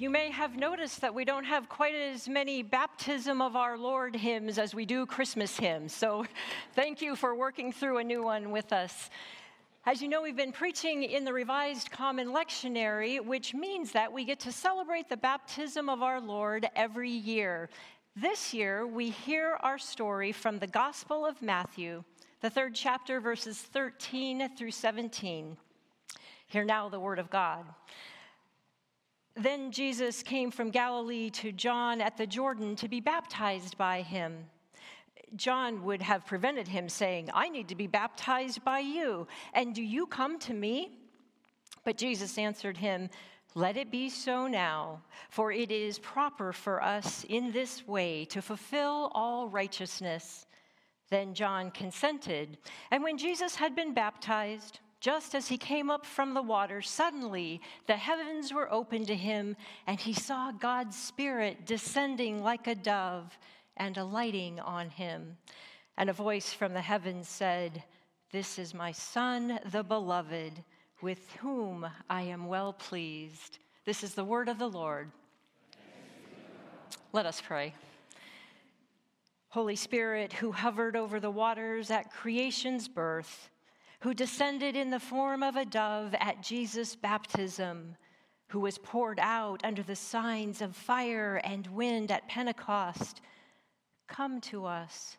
You may have noticed that we don't have quite as many baptism of our Lord hymns as we do Christmas hymns. So thank you for working through a new one with us. As you know, we've been preaching in the Revised Common Lectionary, which means that we get to celebrate the baptism of our Lord every year. This year, we hear our story from the Gospel of Matthew, the third chapter, verses 13 through 17. Hear now the word of God. Then Jesus came from Galilee to John at the Jordan to be baptized by him. John would have prevented him, saying, I need to be baptized by you, and do you come to me? But Jesus answered him, Let it be so now, for it is proper for us in this way to fulfill all righteousness. Then John consented, and when Jesus had been baptized, just as he came up from the water, suddenly the heavens were opened to him, and he saw God's Spirit descending like a dove and alighting on him. And a voice from the heavens said, This is my Son, the beloved, with whom I am well pleased. This is the word of the Lord. Let us pray. Holy Spirit, who hovered over the waters at creation's birth, who descended in the form of a dove at Jesus' baptism, who was poured out under the signs of fire and wind at Pentecost, come to us.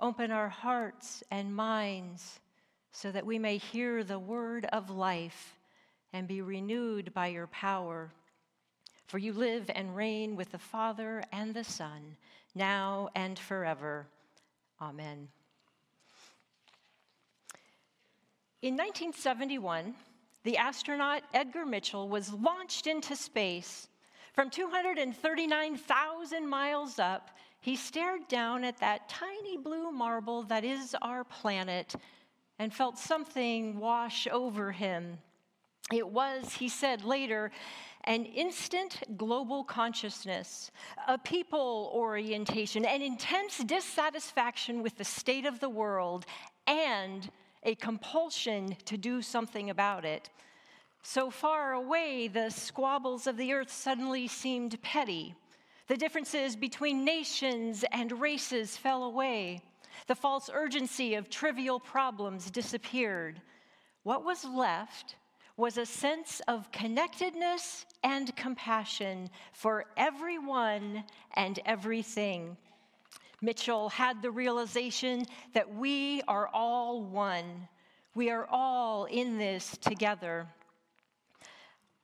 Open our hearts and minds so that we may hear the word of life and be renewed by your power. For you live and reign with the Father and the Son, now and forever. Amen. In 1971, the astronaut Edgar Mitchell was launched into space. From 239,000 miles up, he stared down at that tiny blue marble that is our planet and felt something wash over him. It was, he said later, an instant global consciousness, a people orientation, an intense dissatisfaction with the state of the world, and a compulsion to do something about it. So far away, the squabbles of the earth suddenly seemed petty. The differences between nations and races fell away. The false urgency of trivial problems disappeared. What was left was a sense of connectedness and compassion for everyone and everything. Mitchell had the realization that we are all one. We are all in this together.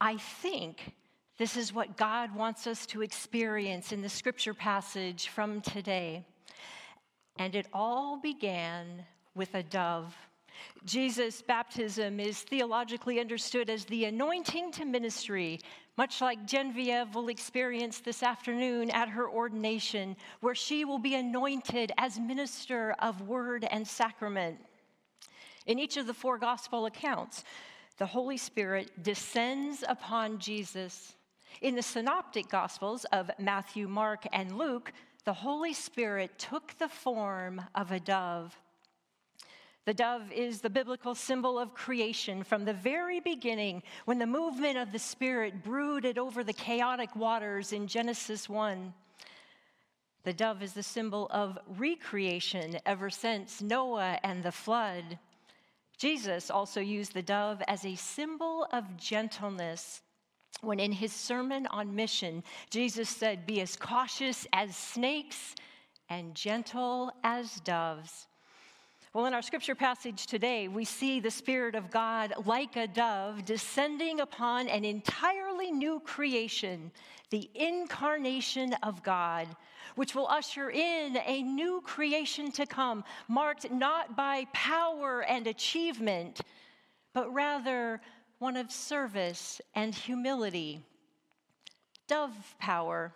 I think this is what God wants us to experience in the scripture passage from today. And it all began with a dove. Jesus' baptism is theologically understood as the anointing to ministry, much like Genevieve will experience this afternoon at her ordination, where she will be anointed as minister of word and sacrament. In each of the four gospel accounts, the Holy Spirit descends upon Jesus. In the synoptic gospels of Matthew, Mark, and Luke, the Holy Spirit took the form of a dove. The dove is the biblical symbol of creation from the very beginning when the movement of the Spirit brooded over the chaotic waters in Genesis 1. The dove is the symbol of recreation ever since Noah and the flood. Jesus also used the dove as a symbol of gentleness. When in his sermon on mission, Jesus said, Be as cautious as snakes and gentle as doves. Well, in our scripture passage today, we see the Spirit of God like a dove descending upon an entirely new creation, the incarnation of God, which will usher in a new creation to come, marked not by power and achievement, but rather one of service and humility. Dove power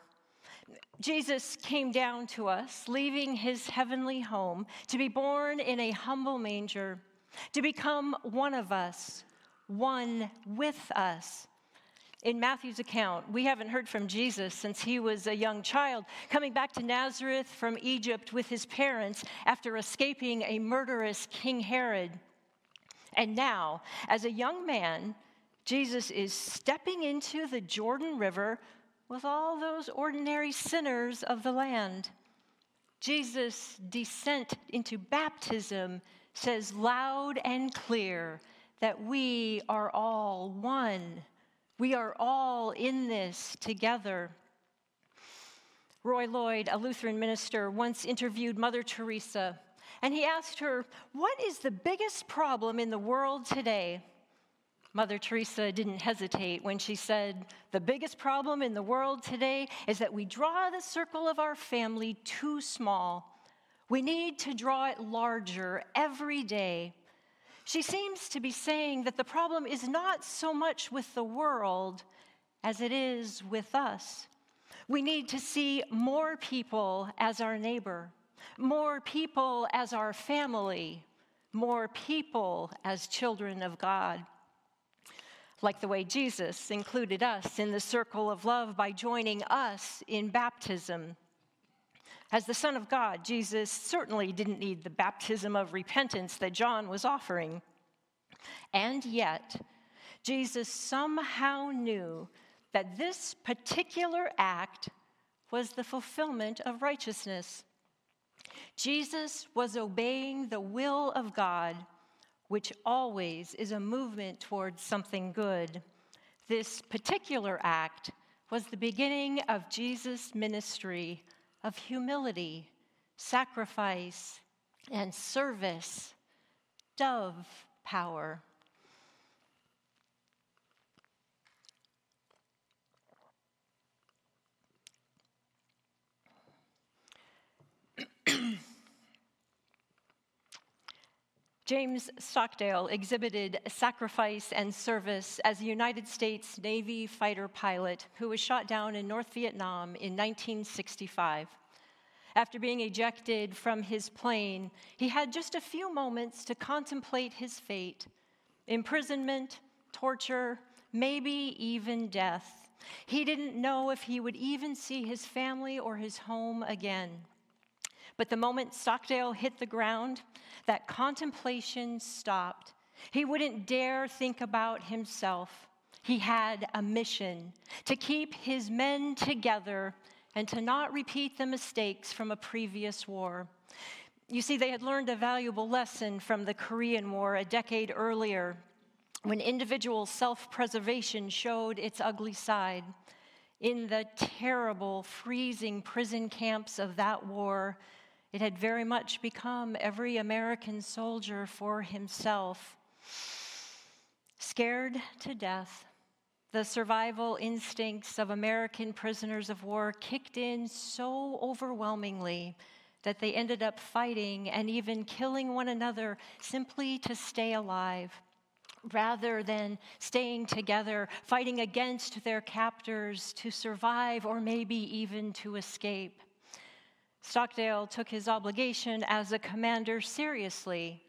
Jesus came down to us, leaving his heavenly home, to be born in a humble manger, to become one of us, one with us. In Matthew's account, we haven't heard from Jesus since he was a young child, coming back to Nazareth from Egypt with his parents after escaping a murderous King Herod. And now, as a young man, Jesus is stepping into the Jordan River with all those ordinary sinners of the land. Jesus' descent into baptism says loud and clear that we are all one. We are all in this together. Roy Lloyd, a Lutheran minister, once interviewed Mother Teresa, and he asked her, What is the biggest problem in the world today? Mother Teresa didn't hesitate when she said, The biggest problem in the world today is that we draw the circle of our family too small. We need to draw it larger every day. She seems to be saying that the problem is not so much with the world as it is with us. We need to see more people as our neighbor, more people as our family, more people as children of God like the way Jesus included us in the circle of love by joining us in baptism. As the Son of God, Jesus certainly didn't need the baptism of repentance that John was offering. And yet, Jesus somehow knew that this particular act was the fulfillment of righteousness. Jesus was obeying the will of God which always is a movement towards something good. This particular act was the beginning of Jesus' ministry of humility, sacrifice, and service, dove power. James Stockdale exhibited sacrifice and service as a United States Navy fighter pilot who was shot down in North Vietnam in 1965. After being ejected from his plane, he had just a few moments to contemplate his fate imprisonment, torture, maybe even death. He didn't know if he would even see his family or his home again. But the moment Stockdale hit the ground, that contemplation stopped. He wouldn't dare think about himself. He had a mission to keep his men together and to not repeat the mistakes from a previous war. You see, they had learned a valuable lesson from the Korean War a decade earlier when individual self preservation showed its ugly side. In the terrible, freezing prison camps of that war, it had very much become every American soldier for himself. Scared to death, the survival instincts of American prisoners of war kicked in so overwhelmingly that they ended up fighting and even killing one another simply to stay alive. Rather than staying together, fighting against their captors to survive or maybe even to escape. Stockdale took his obligation as a commander seriously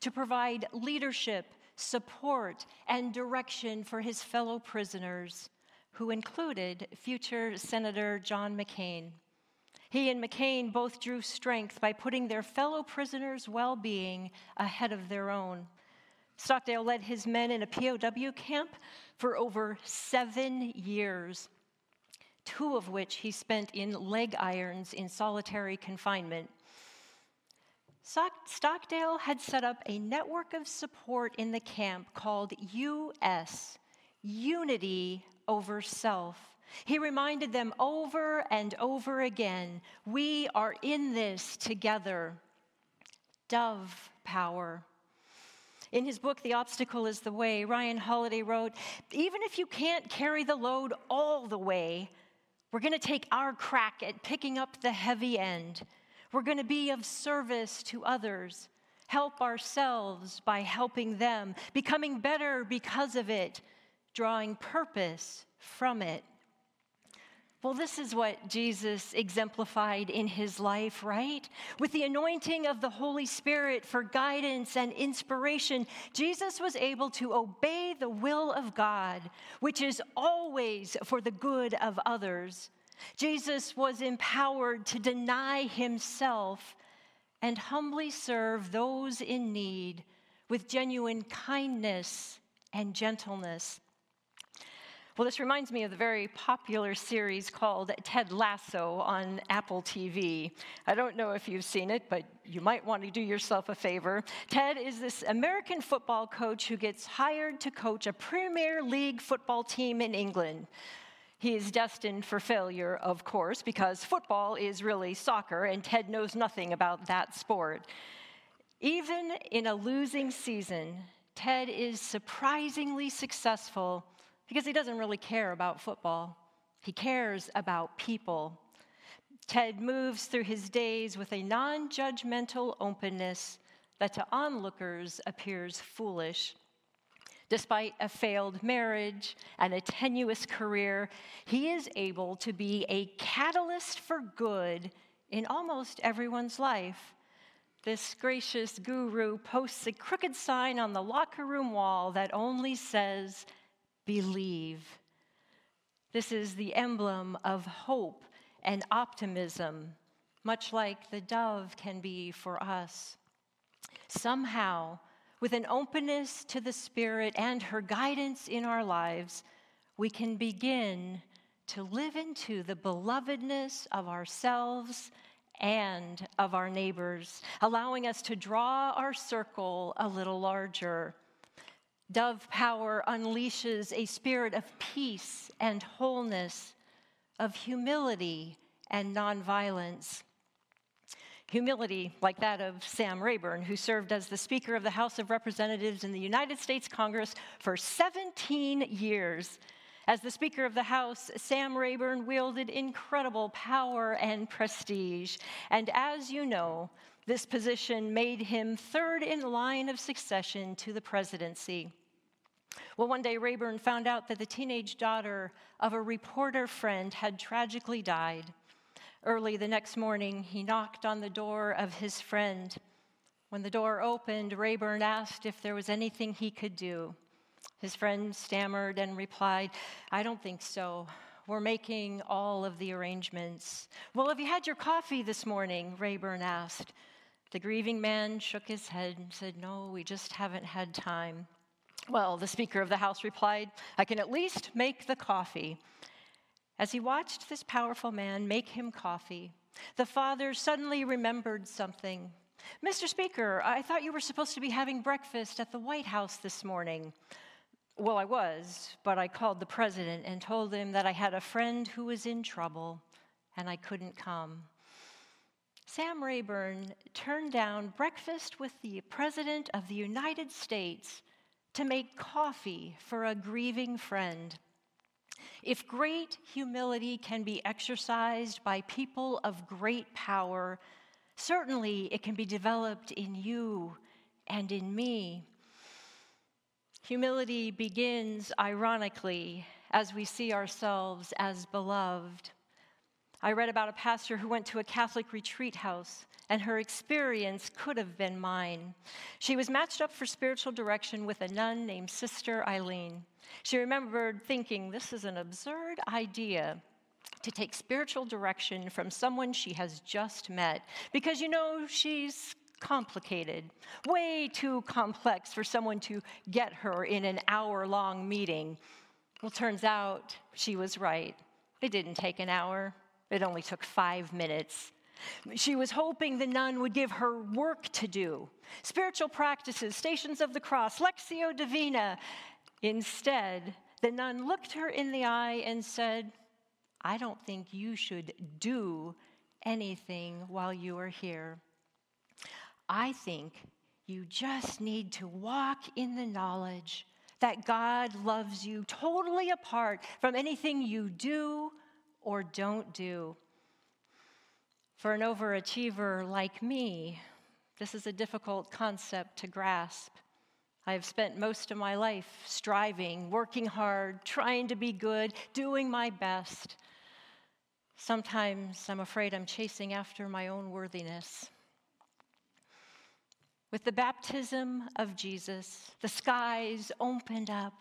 to provide leadership, support, and direction for his fellow prisoners, who included future Senator John McCain. He and McCain both drew strength by putting their fellow prisoners' well being ahead of their own. Stockdale led his men in a POW camp for over seven years two of which he spent in leg irons in solitary confinement. Stockdale had set up a network of support in the camp called US, Unity Over Self. He reminded them over and over again we are in this together. Dove power. In his book, The Obstacle is the Way, Ryan Holiday wrote Even if you can't carry the load all the way, we're going to take our crack at picking up the heavy end. We're going to be of service to others, help ourselves by helping them, becoming better because of it, drawing purpose from it. Well, this is what Jesus exemplified in his life, right? With the anointing of the Holy Spirit for guidance and inspiration, Jesus was able to obey the will of God, which is always for the good of others. Jesus was empowered to deny himself and humbly serve those in need with genuine kindness and gentleness. Well, this reminds me of the very popular series called Ted Lasso on Apple TV. I don't know if you've seen it, but you might want to do yourself a favor. Ted is this American football coach who gets hired to coach a Premier League football team in England. He is destined for failure, of course, because football is really soccer, and Ted knows nothing about that sport. Even in a losing season, Ted is surprisingly successful because he doesn't really care about football. He cares about people. Ted moves through his days with a non judgmental openness that to onlookers appears foolish. Despite a failed marriage and a tenuous career, he is able to be a catalyst for good in almost everyone's life. This gracious guru posts a crooked sign on the locker room wall that only says, believe. This is the emblem of hope and optimism, much like the dove can be for us. Somehow, with an openness to the Spirit and her guidance in our lives, we can begin to live into the belovedness of ourselves and of our neighbors, allowing us to draw our circle a little larger Dove power unleashes a spirit of peace and wholeness, of humility and nonviolence. Humility, like that of Sam Rayburn, who served as the Speaker of the House of Representatives in the United States Congress for 17 years. As the Speaker of the House, Sam Rayburn wielded incredible power and prestige. And as you know, this position made him third in line of succession to the presidency. Well, one day Rayburn found out that the teenage daughter of a reporter friend had tragically died. Early the next morning, he knocked on the door of his friend. When the door opened, Rayburn asked if there was anything he could do. His friend stammered and replied, I don't think so. We're making all of the arrangements. Well, have you had your coffee this morning? Rayburn asked. The grieving man shook his head and said, No, we just haven't had time. Well, the Speaker of the House replied, I can at least make the coffee. As he watched this powerful man make him coffee, the father suddenly remembered something. Mr. Speaker, I thought you were supposed to be having breakfast at the White House this morning. Well, I was, but I called the president and told him that I had a friend who was in trouble and I couldn't come. Sam Rayburn turned down breakfast with the President of the United States to make coffee for a grieving friend. If great humility can be exercised by people of great power, certainly it can be developed in you and in me. Humility begins, ironically, as we see ourselves as beloved. I read about a pastor who went to a Catholic retreat house, and her experience could have been mine. She was matched up for spiritual direction with a nun named Sister Eileen. She remembered thinking, This is an absurd idea to take spiritual direction from someone she has just met, because you know she's complicated, way too complex for someone to get her in an hour long meeting. Well, turns out she was right. It didn't take an hour, it only took five minutes. She was hoping the nun would give her work to do spiritual practices, stations of the cross, Lectio Divina. Instead, the nun looked her in the eye and said, I don't think you should do anything while you are here. I think you just need to walk in the knowledge that God loves you totally apart from anything you do or don't do. For an overachiever like me, this is a difficult concept to grasp. I have spent most of my life striving, working hard, trying to be good, doing my best. Sometimes I'm afraid I'm chasing after my own worthiness. With the baptism of Jesus, the skies opened up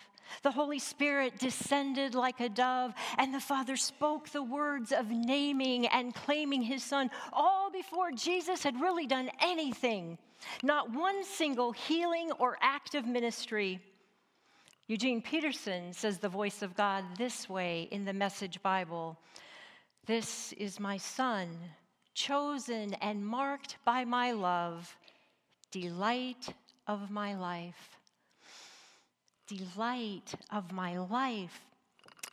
the Holy Spirit descended like a dove, and the Father spoke the words of naming and claiming his Son, all before Jesus had really done anything. Not one single healing or act of ministry. Eugene Peterson says the voice of God this way in the Message Bible This is my Son, chosen and marked by my love, delight of my life. Delight of my life.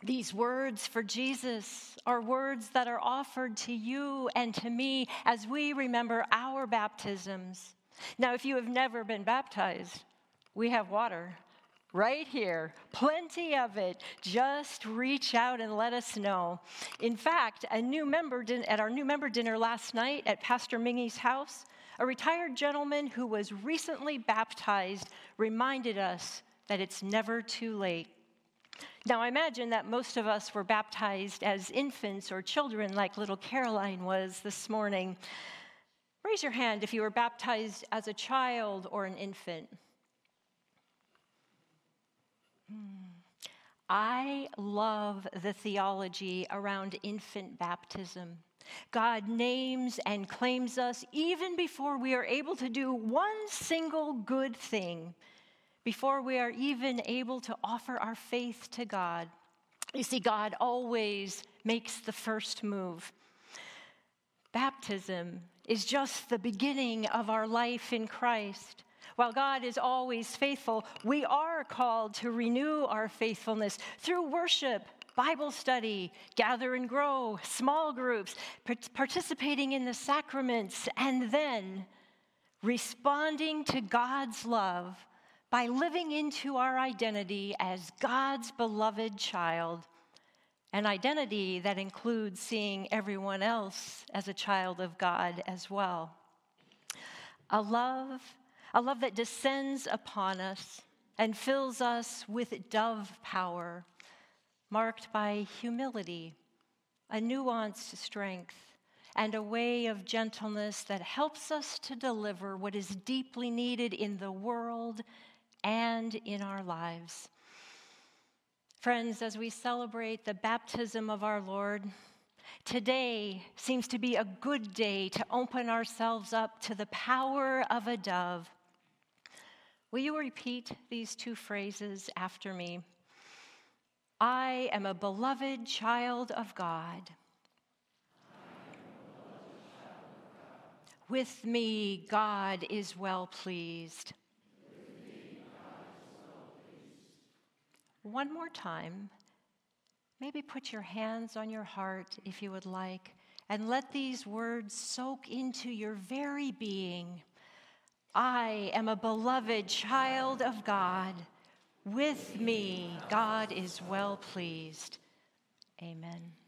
These words for Jesus are words that are offered to you and to me as we remember our baptisms. Now, if you have never been baptized, we have water right here, plenty of it. Just reach out and let us know. In fact, a new member din- at our new member dinner last night at Pastor Mingy's house, a retired gentleman who was recently baptized reminded us that it's never too late. Now, I imagine that most of us were baptized as infants or children, like little Caroline was this morning. Raise your hand if you were baptized as a child or an infant. Hmm. I love the theology around infant baptism. God names and claims us even before we are able to do one single good thing, before we are even able to offer our faith to God. You see, God always makes the first move. Baptism is just the beginning of our life in Christ. While God is always faithful, we are called to renew our faithfulness through worship, Bible study, gather and grow, small groups, participating in the sacraments, and then responding to God's love by living into our identity as God's beloved child, an identity that includes seeing everyone else as a child of God as well. A love a love that descends upon us and fills us with dove power, marked by humility, a nuanced strength, and a way of gentleness that helps us to deliver what is deeply needed in the world and in our lives. Friends, as we celebrate the baptism of our Lord, today seems to be a good day to open ourselves up to the power of a dove Will you repeat these two phrases after me? I am a beloved child of God. With me, God is well pleased. One more time. Maybe put your hands on your heart if you would like, and let these words soak into your very being. I am a beloved child of God. With me, God is well pleased. Amen.